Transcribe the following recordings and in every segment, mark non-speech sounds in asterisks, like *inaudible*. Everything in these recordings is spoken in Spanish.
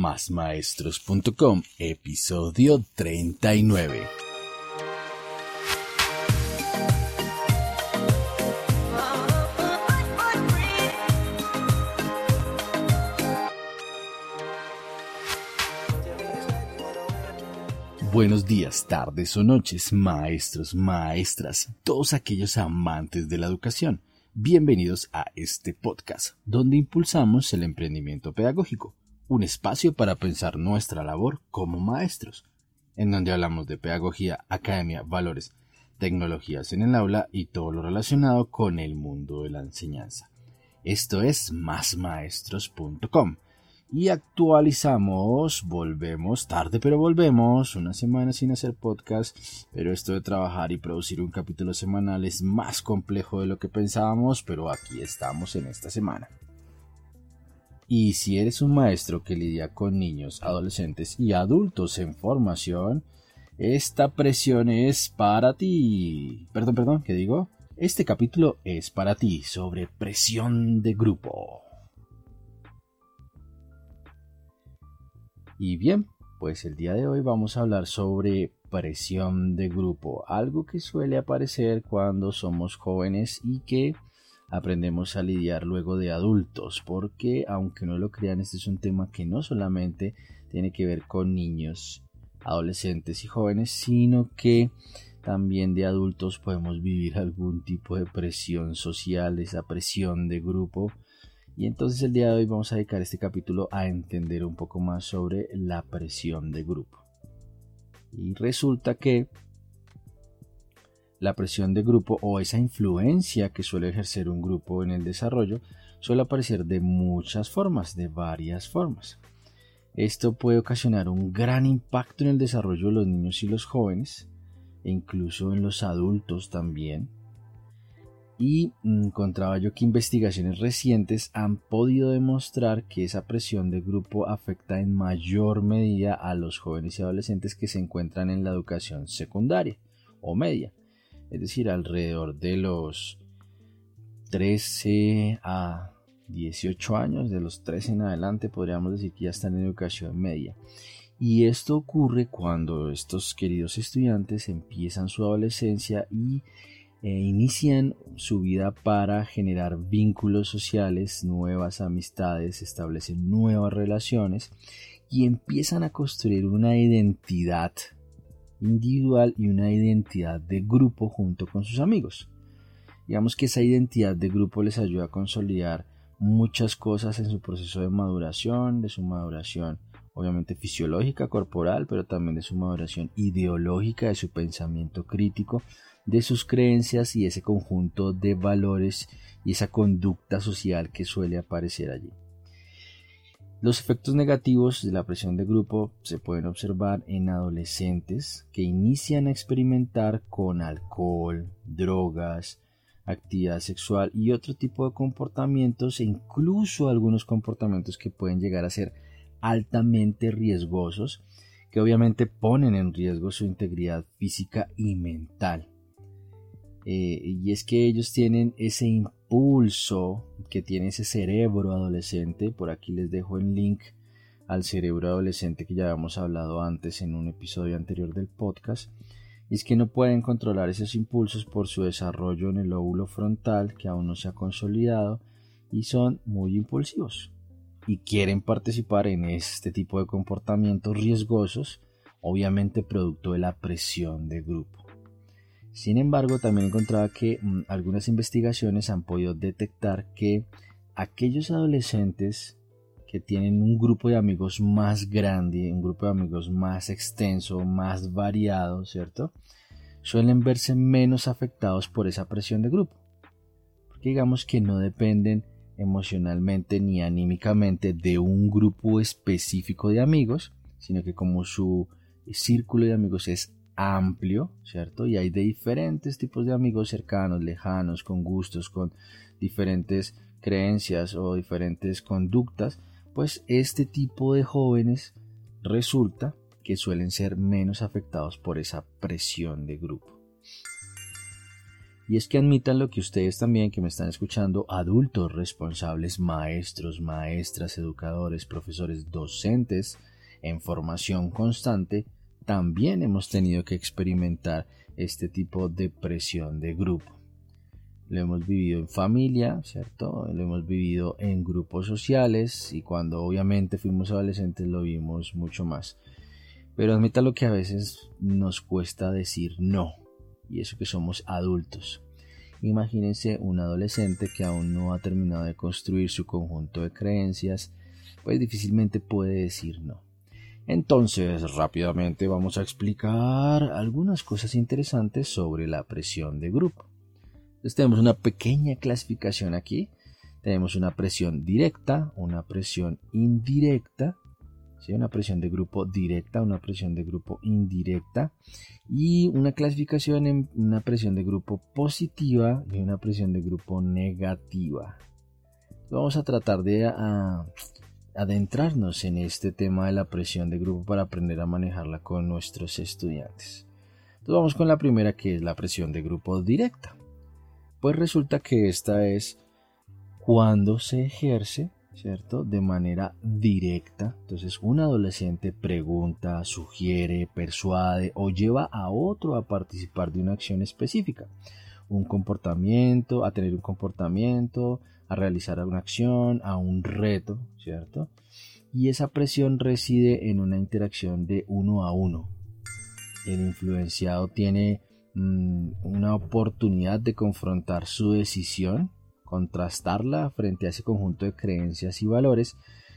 másmaestros.com, episodio 39. Buenos días, tardes o noches, maestros, maestras, todos aquellos amantes de la educación. Bienvenidos a este podcast, donde impulsamos el emprendimiento pedagógico, un espacio para pensar nuestra labor como maestros, en donde hablamos de pedagogía, academia, valores, tecnologías en el aula y todo lo relacionado con el mundo de la enseñanza. Esto es másmaestros.com y actualizamos, volvemos, tarde pero volvemos, una semana sin hacer podcast, pero esto de trabajar y producir un capítulo semanal es más complejo de lo que pensábamos, pero aquí estamos en esta semana. Y si eres un maestro que lidia con niños, adolescentes y adultos en formación, esta presión es para ti. Perdón, perdón, ¿qué digo? Este capítulo es para ti sobre presión de grupo. Y bien, pues el día de hoy vamos a hablar sobre presión de grupo, algo que suele aparecer cuando somos jóvenes y que aprendemos a lidiar luego de adultos, porque aunque no lo crean, este es un tema que no solamente tiene que ver con niños, adolescentes y jóvenes, sino que también de adultos podemos vivir algún tipo de presión social, esa presión de grupo y entonces el día de hoy vamos a dedicar este capítulo a entender un poco más sobre la presión de grupo. Y resulta que la presión de grupo o esa influencia que suele ejercer un grupo en el desarrollo suele aparecer de muchas formas, de varias formas. Esto puede ocasionar un gran impacto en el desarrollo de los niños y los jóvenes, e incluso en los adultos también, y encontraba yo que investigaciones recientes han podido demostrar que esa presión de grupo afecta en mayor medida a los jóvenes y adolescentes que se encuentran en la educación secundaria o media, es decir, alrededor de los 13 a 18 años, de los 13 en adelante podríamos decir que ya están en educación media. Y esto ocurre cuando estos queridos estudiantes empiezan su adolescencia y e inician su vida para generar vínculos sociales, nuevas amistades, establecen nuevas relaciones y empiezan a construir una identidad individual y una identidad de grupo junto con sus amigos. Digamos que esa identidad de grupo les ayuda a consolidar muchas cosas en su proceso de maduración, de su maduración obviamente fisiológica, corporal, pero también de su maduración ideológica, de su pensamiento crítico, de sus creencias y ese conjunto de valores y esa conducta social que suele aparecer allí. Los efectos negativos de la presión de grupo se pueden observar en adolescentes que inician a experimentar con alcohol, drogas, actividad sexual y otro tipo de comportamientos e incluso algunos comportamientos que pueden llegar a ser altamente riesgosos que obviamente ponen en riesgo su integridad física y mental. Eh, y es que ellos tienen ese impulso que tiene ese cerebro adolescente. Por aquí les dejo el link al cerebro adolescente que ya habíamos hablado antes en un episodio anterior del podcast. Y es que no pueden controlar esos impulsos por su desarrollo en el lóbulo frontal que aún no se ha consolidado y son muy impulsivos y quieren participar en este tipo de comportamientos riesgosos, obviamente producto de la presión de grupo. Sin embargo, también encontraba que mm, algunas investigaciones han podido detectar que aquellos adolescentes que tienen un grupo de amigos más grande, un grupo de amigos más extenso, más variado, ¿cierto? Suelen verse menos afectados por esa presión de grupo. Porque digamos que no dependen emocionalmente ni anímicamente de un grupo específico de amigos, sino que como su círculo de amigos es amplio, ¿cierto? Y hay de diferentes tipos de amigos cercanos, lejanos, con gustos, con diferentes creencias o diferentes conductas, pues este tipo de jóvenes resulta que suelen ser menos afectados por esa presión de grupo. Y es que admitan lo que ustedes también que me están escuchando, adultos responsables, maestros, maestras, educadores, profesores, docentes en formación constante, también hemos tenido que experimentar este tipo de presión de grupo. Lo hemos vivido en familia, ¿cierto? Lo hemos vivido en grupos sociales y cuando obviamente fuimos adolescentes lo vimos mucho más. Pero admita lo que a veces nos cuesta decir no, y eso que somos adultos. Imagínense un adolescente que aún no ha terminado de construir su conjunto de creencias, pues difícilmente puede decir no. Entonces, rápidamente vamos a explicar algunas cosas interesantes sobre la presión de grupo. Entonces tenemos una pequeña clasificación aquí. Tenemos una presión directa, una presión indirecta, una presión de grupo directa, una presión de grupo indirecta y una clasificación en una presión de grupo positiva y una presión de grupo negativa. Vamos a tratar de adentrarnos en este tema de la presión de grupo para aprender a manejarla con nuestros estudiantes. Entonces vamos con la primera que es la presión de grupo directa. Pues resulta que esta es cuando se ejerce, ¿cierto? De manera directa. Entonces un adolescente pregunta, sugiere, persuade o lleva a otro a participar de una acción específica. Un comportamiento, a tener un comportamiento, a realizar una acción, a un reto, ¿cierto? Y esa presión reside en una interacción de uno a uno. El influenciado tiene mm, una oportunidad de confrontar su decisión, contrastarla frente a ese conjunto de creencias y valores.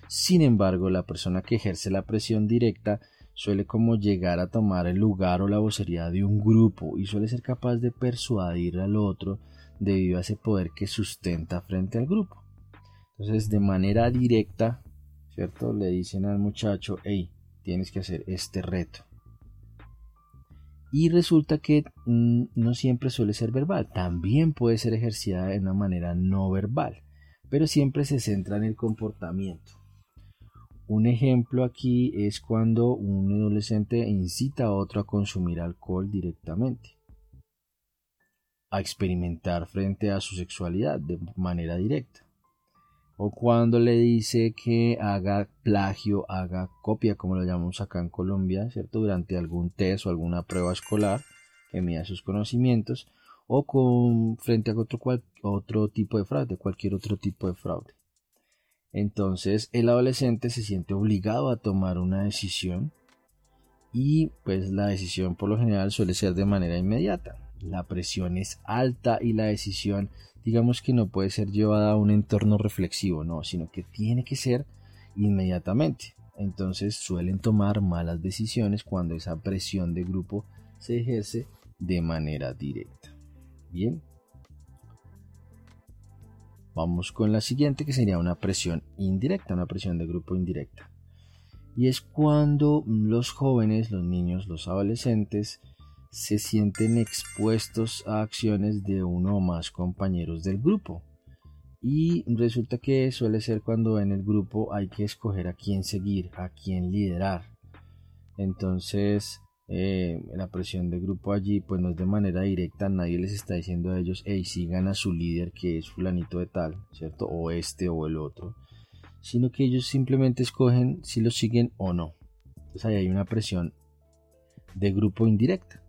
Sin embargo, la persona que ejerce la presión directa suele como llegar a tomar el lugar o la vocería de un grupo y suele ser capaz de persuadir al otro debido a ese poder que sustenta frente al grupo. Entonces, de manera directa, ¿cierto? Le dicen al muchacho, hey, tienes que hacer este reto. Y resulta que mm, no siempre suele ser verbal, también puede ser ejercida de una manera no verbal, pero siempre se centra en el comportamiento. Un ejemplo aquí es cuando un adolescente incita a otro a consumir alcohol directamente a experimentar frente a su sexualidad de manera directa. O cuando le dice que haga plagio, haga copia, como lo llamamos acá en Colombia, ¿cierto? Durante algún test o alguna prueba escolar que mida sus conocimientos, o con, frente a otro, otro tipo de fraude, cualquier otro tipo de fraude. Entonces el adolescente se siente obligado a tomar una decisión y pues la decisión por lo general suele ser de manera inmediata la presión es alta y la decisión digamos que no puede ser llevada a un entorno reflexivo, no, sino que tiene que ser inmediatamente. Entonces suelen tomar malas decisiones cuando esa presión de grupo se ejerce de manera directa. Bien. Vamos con la siguiente que sería una presión indirecta, una presión de grupo indirecta. Y es cuando los jóvenes, los niños, los adolescentes se sienten expuestos a acciones de uno o más compañeros del grupo. Y resulta que suele ser cuando en el grupo hay que escoger a quién seguir, a quién liderar. Entonces, eh, la presión de grupo allí, pues no es de manera directa, nadie les está diciendo a ellos, hey, sigan a su líder que es fulanito de tal, ¿cierto? O este o el otro. Sino que ellos simplemente escogen si lo siguen o no. Entonces ahí hay una presión de grupo indirecta.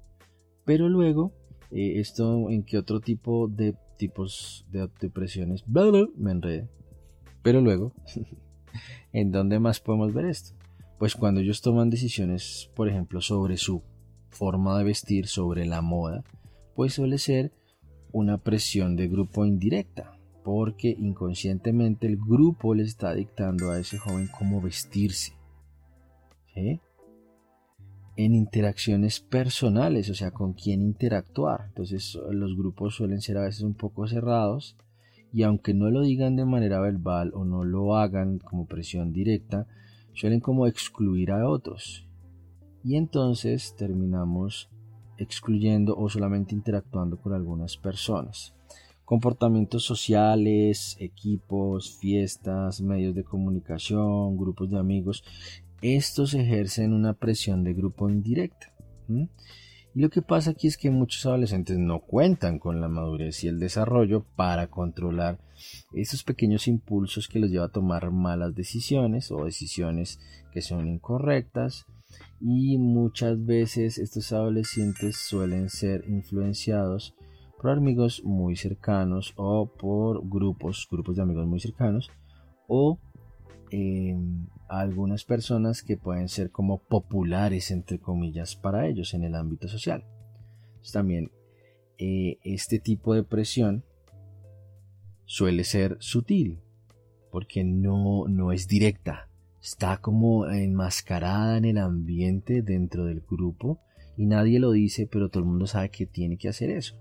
Pero luego, eh, esto en qué otro tipo de tipos de depresiones, me enredé. Pero luego, *laughs* ¿en dónde más podemos ver esto? Pues cuando ellos toman decisiones, por ejemplo, sobre su forma de vestir, sobre la moda, pues suele ser una presión de grupo indirecta, porque inconscientemente el grupo le está dictando a ese joven cómo vestirse. ¿Sí? En interacciones personales, o sea, con quién interactuar. Entonces los grupos suelen ser a veces un poco cerrados y aunque no lo digan de manera verbal o no lo hagan como presión directa, suelen como excluir a otros. Y entonces terminamos excluyendo o solamente interactuando con algunas personas. Comportamientos sociales, equipos, fiestas, medios de comunicación, grupos de amigos, estos ejercen una presión de grupo indirecta. Y lo que pasa aquí es que muchos adolescentes no cuentan con la madurez y el desarrollo para controlar esos pequeños impulsos que los lleva a tomar malas decisiones o decisiones que son incorrectas. Y muchas veces estos adolescentes suelen ser influenciados por amigos muy cercanos o por grupos, grupos de amigos muy cercanos o algunas personas que pueden ser como populares entre comillas para ellos en el ámbito social. también eh, este tipo de presión suele ser sutil porque no, no es directa, está como enmascarada en el ambiente dentro del grupo y nadie lo dice, pero todo el mundo sabe que tiene que hacer eso.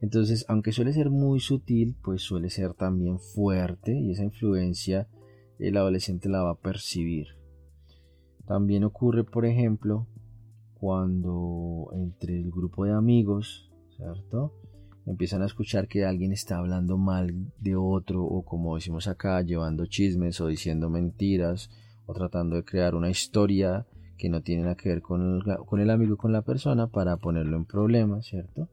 Entonces, aunque suele ser muy sutil, pues suele ser también fuerte y esa influencia el adolescente la va a percibir. También ocurre, por ejemplo, cuando entre el grupo de amigos, ¿cierto? Empiezan a escuchar que alguien está hablando mal de otro o como decimos acá, llevando chismes o diciendo mentiras o tratando de crear una historia que no tiene nada que ver con el, amigo, con la persona para ponerlo en problemas, ¿cierto?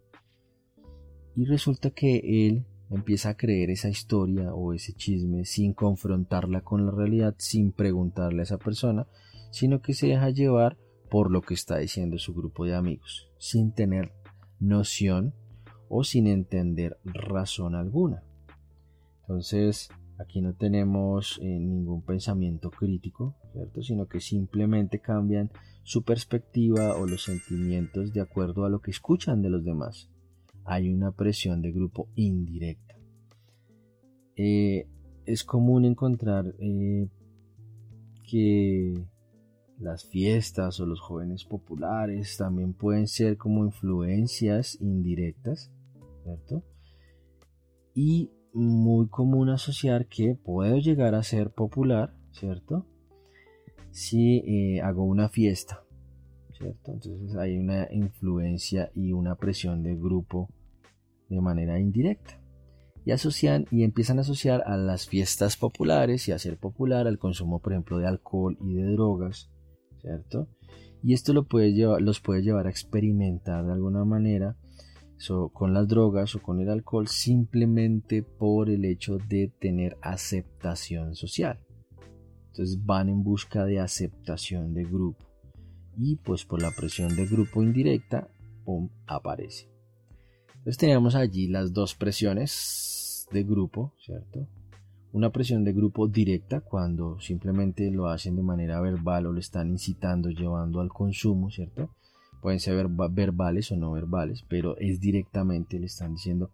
Y resulta que él empieza a creer esa historia o ese chisme sin confrontarla con la realidad, sin preguntarle a esa persona, sino que se deja llevar por lo que está diciendo su grupo de amigos, sin tener noción o sin entender razón alguna. Entonces, aquí no tenemos eh, ningún pensamiento crítico, ¿cierto? Sino que simplemente cambian su perspectiva o los sentimientos de acuerdo a lo que escuchan de los demás hay una presión de grupo indirecta. Eh, es común encontrar eh, que las fiestas o los jóvenes populares también pueden ser como influencias indirectas, ¿cierto? Y muy común asociar que puedo llegar a ser popular, ¿cierto? Si eh, hago una fiesta, entonces hay una influencia y una presión de grupo de manera indirecta. Y asocian y empiezan a asociar a las fiestas populares y a ser popular al consumo, por ejemplo, de alcohol y de drogas, ¿cierto? Y esto los puede llevar a experimentar de alguna manera con las drogas o con el alcohol simplemente por el hecho de tener aceptación social. Entonces van en busca de aceptación de grupo y pues por la presión de grupo indirecta, ¡pum!, aparece. Entonces teníamos allí las dos presiones de grupo, ¿cierto? Una presión de grupo directa cuando simplemente lo hacen de manera verbal o lo están incitando, llevando al consumo, ¿cierto? Pueden ser verbales o no verbales, pero es directamente, le están diciendo,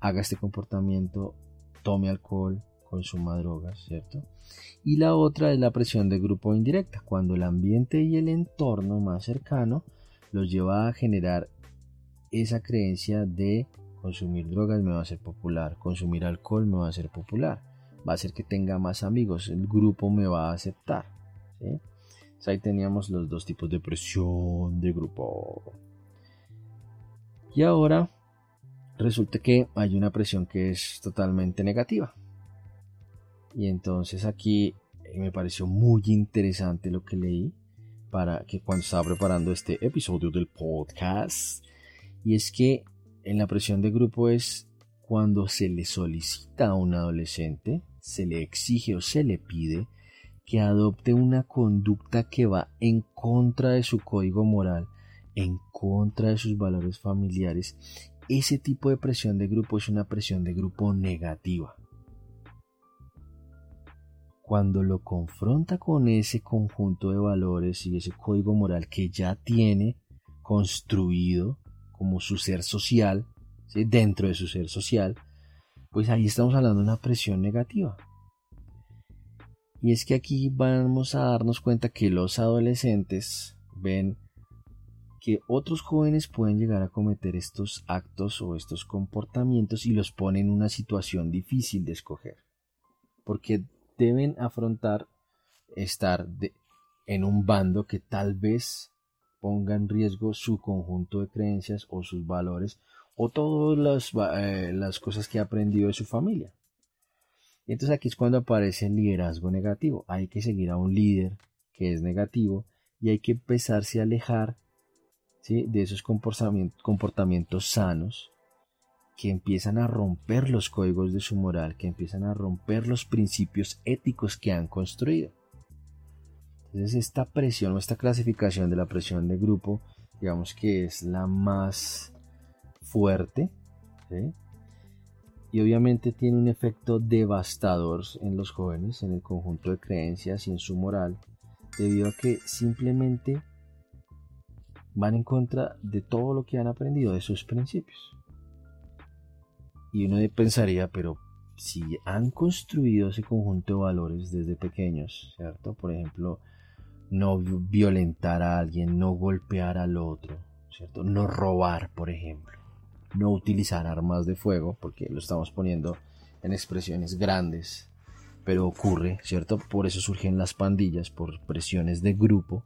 haga este comportamiento, tome alcohol, consuma drogas, ¿cierto? Y la otra es la presión de grupo indirecta, cuando el ambiente y el entorno más cercano los lleva a generar esa creencia de consumir drogas me va a hacer popular, consumir alcohol me va a hacer popular, va a hacer que tenga más amigos, el grupo me va a aceptar. ahí teníamos los dos tipos de presión de grupo. Y ahora resulta que hay una presión que es totalmente negativa. Y entonces aquí eh, me pareció muy interesante lo que leí para que cuando estaba preparando este episodio del podcast. Y es que en la presión de grupo es cuando se le solicita a un adolescente, se le exige o se le pide que adopte una conducta que va en contra de su código moral, en contra de sus valores familiares. Ese tipo de presión de grupo es una presión de grupo negativa cuando lo confronta con ese conjunto de valores y ese código moral que ya tiene construido como su ser social, dentro de su ser social, pues ahí estamos hablando de una presión negativa. Y es que aquí vamos a darnos cuenta que los adolescentes ven que otros jóvenes pueden llegar a cometer estos actos o estos comportamientos y los ponen en una situación difícil de escoger. Porque deben afrontar estar en un bando que tal vez ponga en riesgo su conjunto de creencias o sus valores o todas las, eh, las cosas que ha aprendido de su familia. Y entonces aquí es cuando aparece el liderazgo negativo. Hay que seguir a un líder que es negativo y hay que empezarse a alejar ¿sí? de esos comportamientos sanos que empiezan a romper los códigos de su moral, que empiezan a romper los principios éticos que han construido. Entonces esta presión o esta clasificación de la presión de grupo, digamos que es la más fuerte, y obviamente tiene un efecto devastador en los jóvenes, en el conjunto de creencias y en su moral, debido a que simplemente van en contra de todo lo que han aprendido, de sus principios. Y uno pensaría, pero si han construido ese conjunto de valores desde pequeños, ¿cierto? Por ejemplo, no violentar a alguien, no golpear al otro, ¿cierto? No robar, por ejemplo. No utilizar armas de fuego, porque lo estamos poniendo en expresiones grandes, pero ocurre, ¿cierto? Por eso surgen las pandillas, por presiones de grupo.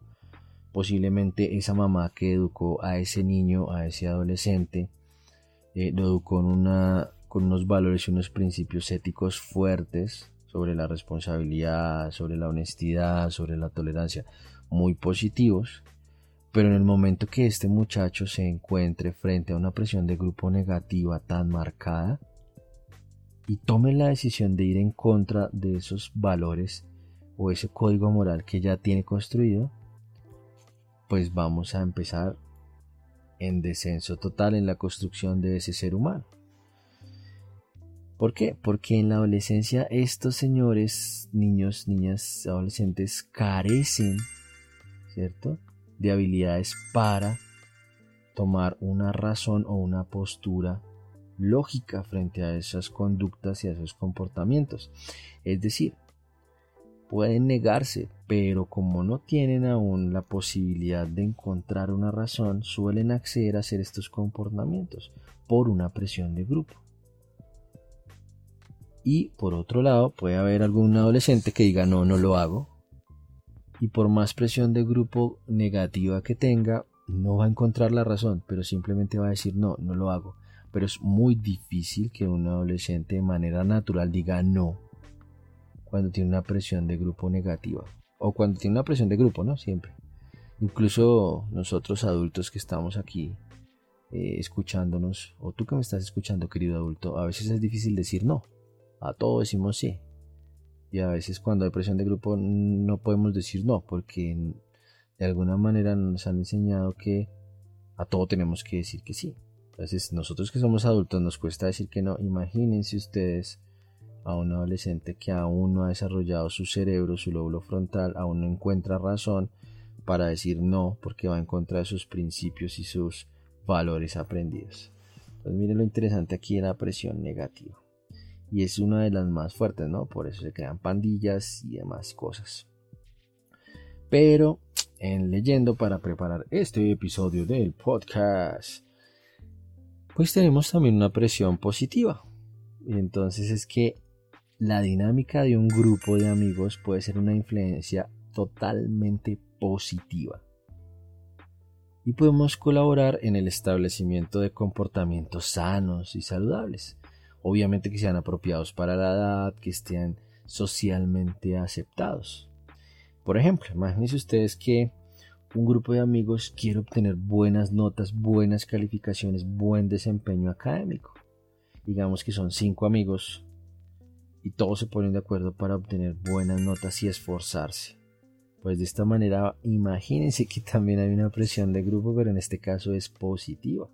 Posiblemente esa mamá que educó a ese niño, a ese adolescente, eh, lo educó una, con unos valores y unos principios éticos fuertes sobre la responsabilidad, sobre la honestidad, sobre la tolerancia, muy positivos, pero en el momento que este muchacho se encuentre frente a una presión de grupo negativa tan marcada y tome la decisión de ir en contra de esos valores o ese código moral que ya tiene construido, pues vamos a empezar en descenso total en la construcción de ese ser humano. ¿Por qué? Porque en la adolescencia estos señores, niños, niñas, adolescentes carecen, ¿cierto? De habilidades para tomar una razón o una postura lógica frente a esas conductas y a esos comportamientos. Es decir, pueden negarse, pero como no tienen aún la posibilidad de encontrar una razón, suelen acceder a hacer estos comportamientos por una presión de grupo. Y por otro lado, puede haber algún adolescente que diga no, no lo hago. Y por más presión de grupo negativa que tenga, no va a encontrar la razón, pero simplemente va a decir no, no lo hago. Pero es muy difícil que un adolescente de manera natural diga no cuando tiene una presión de grupo negativa. O cuando tiene una presión de grupo, ¿no? Siempre. Incluso nosotros adultos que estamos aquí eh, escuchándonos, o tú que me estás escuchando, querido adulto, a veces es difícil decir no a todo decimos sí. Y a veces cuando hay presión de grupo no podemos decir no, porque de alguna manera nos han enseñado que a todo tenemos que decir que sí. Entonces nosotros que somos adultos nos cuesta decir que no. Imagínense ustedes a un adolescente que aún no ha desarrollado su cerebro, su lóbulo frontal, aún no encuentra razón para decir no porque va en contra de sus principios y sus valores aprendidos. Entonces miren lo interesante aquí de la presión negativa y es una de las más fuertes, ¿no? Por eso se crean pandillas y demás cosas. Pero en leyendo para preparar este episodio del podcast, pues tenemos también una presión positiva. Y entonces es que la dinámica de un grupo de amigos puede ser una influencia totalmente positiva. Y podemos colaborar en el establecimiento de comportamientos sanos y saludables obviamente que sean apropiados para la edad, que estén socialmente aceptados. Por ejemplo, imagínense ustedes que un grupo de amigos quiere obtener buenas notas, buenas calificaciones, buen desempeño académico. Digamos que son cinco amigos y todos se ponen de acuerdo para obtener buenas notas y esforzarse. Pues de esta manera, imagínense que también hay una presión de grupo, pero en este caso es positiva.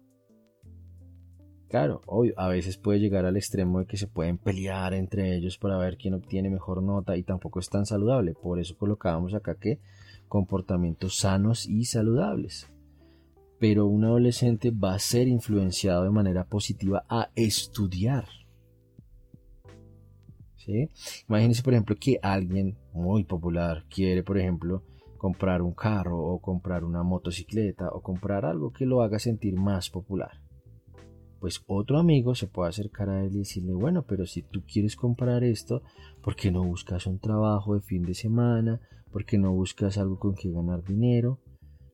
Claro, obvio, a veces puede llegar al extremo de que se pueden pelear entre ellos para ver quién obtiene mejor nota y tampoco es tan saludable. Por eso colocábamos acá que comportamientos sanos y saludables. Pero un adolescente va a ser influenciado de manera positiva a estudiar. ¿Sí? Imagínense, por ejemplo, que alguien muy popular quiere, por ejemplo, comprar un carro o comprar una motocicleta o comprar algo que lo haga sentir más popular pues otro amigo se puede acercar a él y decirle, bueno, pero si tú quieres comprar esto, ¿por qué no buscas un trabajo de fin de semana? ¿Por qué no buscas algo con que ganar dinero?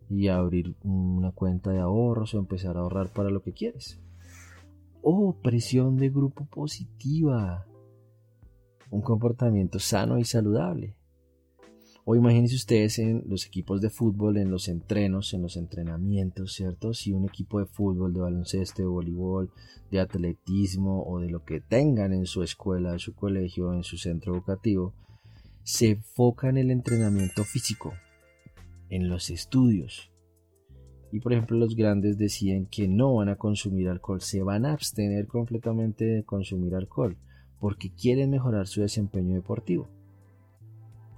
Y abrir una cuenta de ahorros o empezar a ahorrar para lo que quieres. Oh, presión de grupo positiva. Un comportamiento sano y saludable. O imagínense ustedes en los equipos de fútbol, en los entrenos, en los entrenamientos, ¿cierto? Si un equipo de fútbol, de baloncesto, de voleibol, de atletismo o de lo que tengan en su escuela, en su colegio, en su centro educativo, se enfoca en el entrenamiento físico, en los estudios. Y por ejemplo los grandes deciden que no van a consumir alcohol, se van a abstener completamente de consumir alcohol porque quieren mejorar su desempeño deportivo.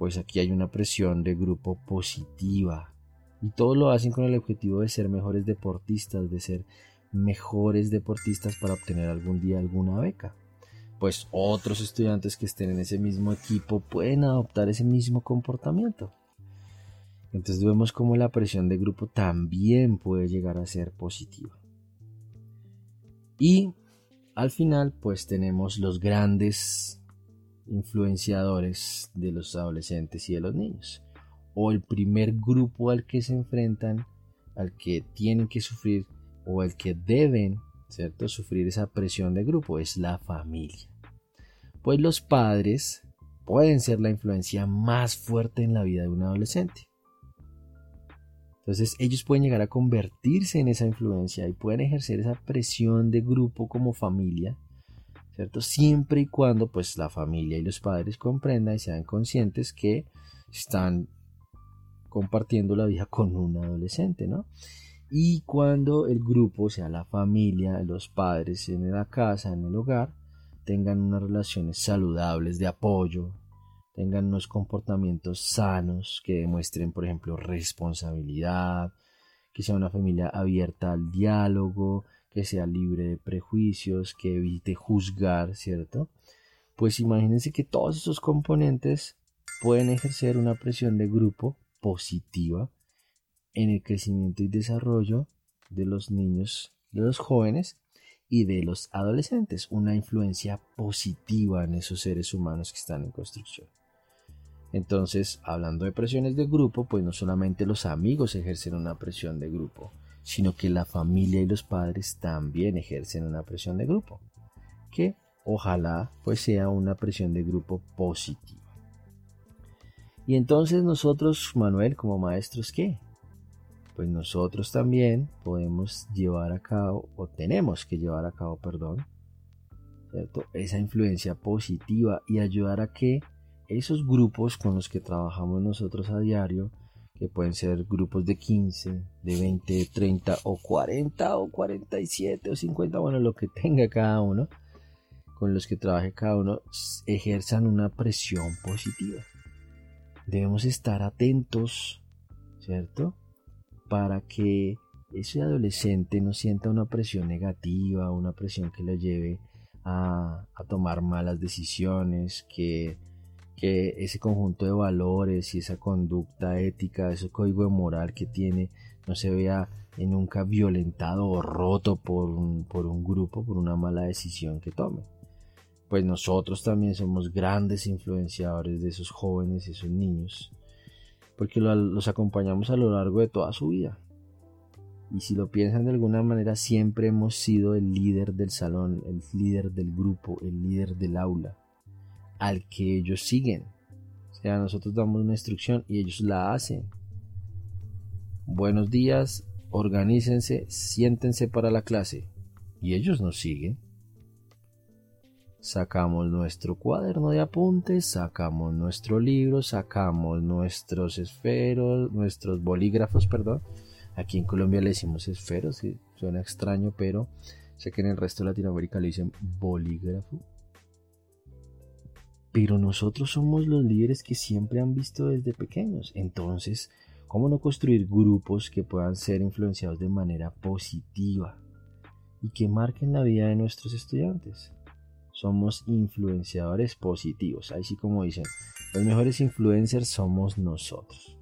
Pues aquí hay una presión de grupo positiva y todo lo hacen con el objetivo de ser mejores deportistas, de ser mejores deportistas para obtener algún día alguna beca. Pues otros estudiantes que estén en ese mismo equipo pueden adoptar ese mismo comportamiento. Entonces vemos cómo la presión de grupo también puede llegar a ser positiva. Y al final pues tenemos los grandes influenciadores de los adolescentes y de los niños. O el primer grupo al que se enfrentan, al que tienen que sufrir o al que deben, ¿cierto? Sufrir esa presión de grupo es la familia. Pues los padres pueden ser la influencia más fuerte en la vida de un adolescente. Entonces ellos pueden llegar a convertirse en esa influencia y pueden ejercer esa presión de grupo como familia, ¿cierto? Siempre y cuando pues la familia y los padres comprendan y sean conscientes que están compartiendo la vida con un adolescente, ¿no? Y cuando el grupo, sea la familia, los padres en la casa, en el hogar, tengan unas relaciones saludables de apoyo, tengan unos comportamientos sanos que demuestren, por ejemplo, responsabilidad, que sea una familia abierta al diálogo, que sea libre de prejuicios, que evite juzgar, ¿cierto? Pues imagínense que todos esos componentes pueden ejercer una presión de grupo positiva en el crecimiento y desarrollo de los niños, de los jóvenes y de los adolescentes, una influencia positiva en esos seres humanos que están en construcción. Entonces, hablando de presiones de grupo, pues no solamente los amigos ejercen una presión de grupo, sino que la familia y los padres también ejercen una presión de grupo, que ojalá pues sea una presión de grupo positiva. Y entonces nosotros, Manuel, como maestros, ¿qué? Pues nosotros también podemos llevar a cabo, o tenemos que llevar a cabo, perdón, ¿cierto? esa influencia positiva y ayudar a que esos grupos con los que trabajamos nosotros a diario, que pueden ser grupos de 15, de 20, de 30 o 40 o 47 o 50, bueno, lo que tenga cada uno, con los que trabaje cada uno, ejerzan una presión positiva. Debemos estar atentos, ¿cierto? Para que ese adolescente no sienta una presión negativa, una presión que lo lleve a, a tomar malas decisiones, que que ese conjunto de valores y esa conducta ética, ese código de moral que tiene, no se vea nunca violentado o roto por un, grupo, por una mala decisión que tome. Pues nosotros también somos grandes influenciadores de esos jóvenes, esos niños, porque los acompañamos a lo largo de toda su vida. Y si lo piensan de alguna manera, siempre hemos sido el líder del salón, el líder del grupo, el líder del aula al que ellos siguen. O sea, nosotros damos una instrucción y ellos la hacen. Buenos días, organícense, siéntense para la clase. Y ellos nos siguen. Sacamos nuestro cuaderno de apuntes, sacamos nuestro libro, sacamos nuestros esferos, nuestros bolígrafos, perdón. Aquí en Colombia le decimos esferos, suena extraño, pero sé que en el resto de Latinoamérica le dicen bolígrafo. Pero nosotros somos los líderes que siempre han visto desde pequeños. Entonces, ¿cómo no construir grupos que puedan ser influenciados de manera positiva y que marquen la vida de nuestros estudiantes? Somos influenciadores positivos. Así como dicen, los mejores influencers somos nosotros.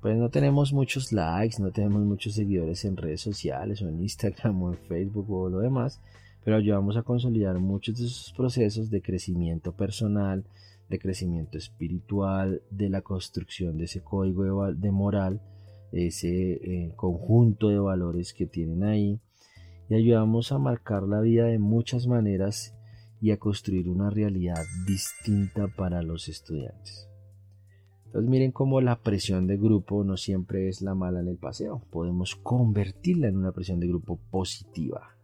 Pues no tenemos muchos likes, no tenemos muchos seguidores en redes sociales o en Instagram o en Facebook o lo demás pero ayudamos a consolidar muchos de esos procesos de crecimiento personal, de crecimiento espiritual, de la construcción de ese código de, moral, ese eh, conjunto de valores que tienen ahí, y ayudamos a marcar la vida de muchas maneras y a construir una realidad distinta para los estudiantes. Entonces miren cómo la presión de grupo no siempre es la mala en el paseo. Podemos convertirla en una presión de grupo positiva.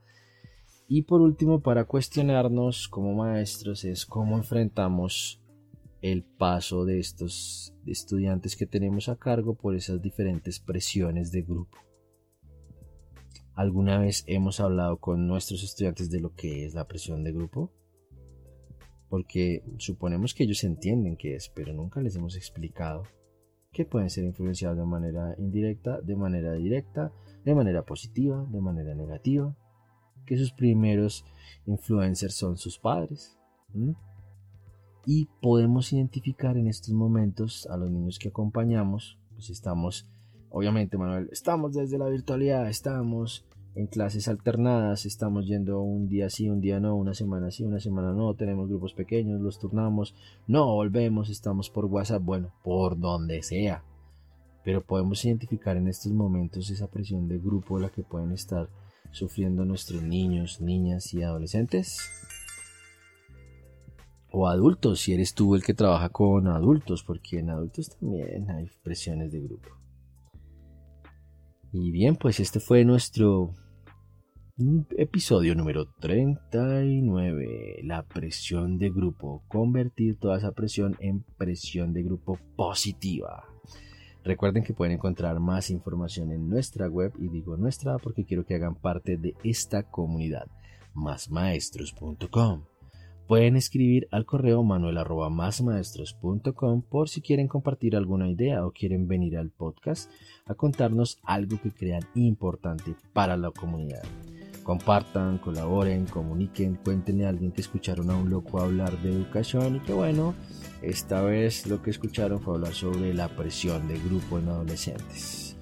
Y por último, para cuestionarnos como maestros es cómo enfrentamos el paso de estos estudiantes que tenemos a cargo por esas diferentes presiones de grupo. ¿Alguna vez hemos hablado con nuestros estudiantes de lo que es la presión de grupo? porque suponemos que ellos entienden qué es, pero nunca les hemos explicado que pueden ser influenciados de manera indirecta, de manera directa, de manera positiva, de manera negativa, que sus primeros influencers son sus padres. Y podemos identificar en estos momentos a los niños que acompañamos, pues estamos, obviamente Manuel, estamos desde la virtualidad, estamos en clases alternadas, estamos yendo un día sí, un día no, una semana sí, una semana no, tenemos grupos pequeños, los turnamos, no volvemos, estamos por WhatsApp, bueno, por donde sea. Pero podemos identificar en estos momentos esa presión de grupo la que pueden estar sufriendo nuestros niños, niñas y adolescentes. O adultos, si eres tú el que trabaja con adultos, porque en adultos también hay presiones de grupo. Y bien, pues este fue nuestro Episodio número 39. La presión de grupo. Convertir toda esa presión en presión de grupo positiva. Recuerden que pueden encontrar más información en nuestra web y digo nuestra porque quiero que hagan parte de esta comunidad. Másmaestros.com. Pueden escribir al correo manuel por si quieren compartir alguna idea o quieren venir al podcast a contarnos algo que crean importante para la comunidad. Compartan, colaboren, comuniquen, cuéntenle a alguien que escucharon a un loco hablar de educación y que bueno, esta vez lo que escucharon fue hablar sobre la presión de grupo en adolescentes.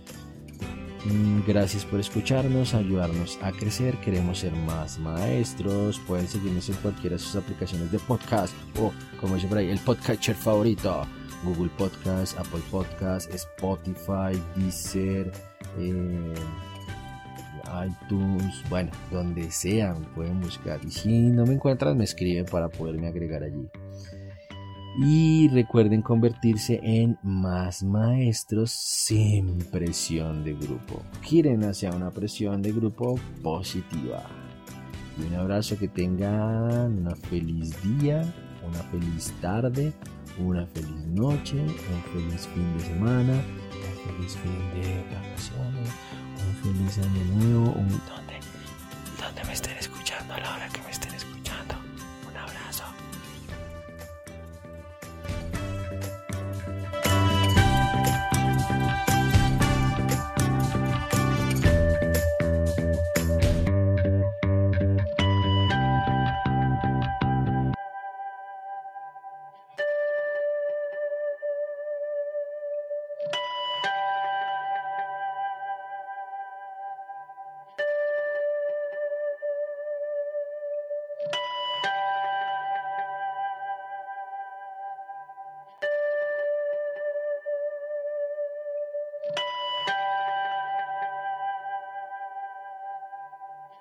Mm, gracias por escucharnos, ayudarnos a crecer. Queremos ser más maestros. Pueden seguirnos en cualquiera de sus aplicaciones de podcast o, como dice por ahí, el podcatcher favorito: Google Podcast, Apple Podcast, Spotify, Deezer. Eh, iTunes, bueno, donde sean, pueden buscar. Y si no me encuentran, me escriben para poderme agregar allí. Y recuerden convertirse en más maestros sin presión de grupo. Giren hacia una presión de grupo positiva. Y un abrazo que tengan una feliz día, una feliz tarde, una feliz noche, un feliz fin de semana, un feliz fin de vacaciones feliz año nuevo. ¿Dónde? ¿Dónde me estén escuchando a la hora que me estén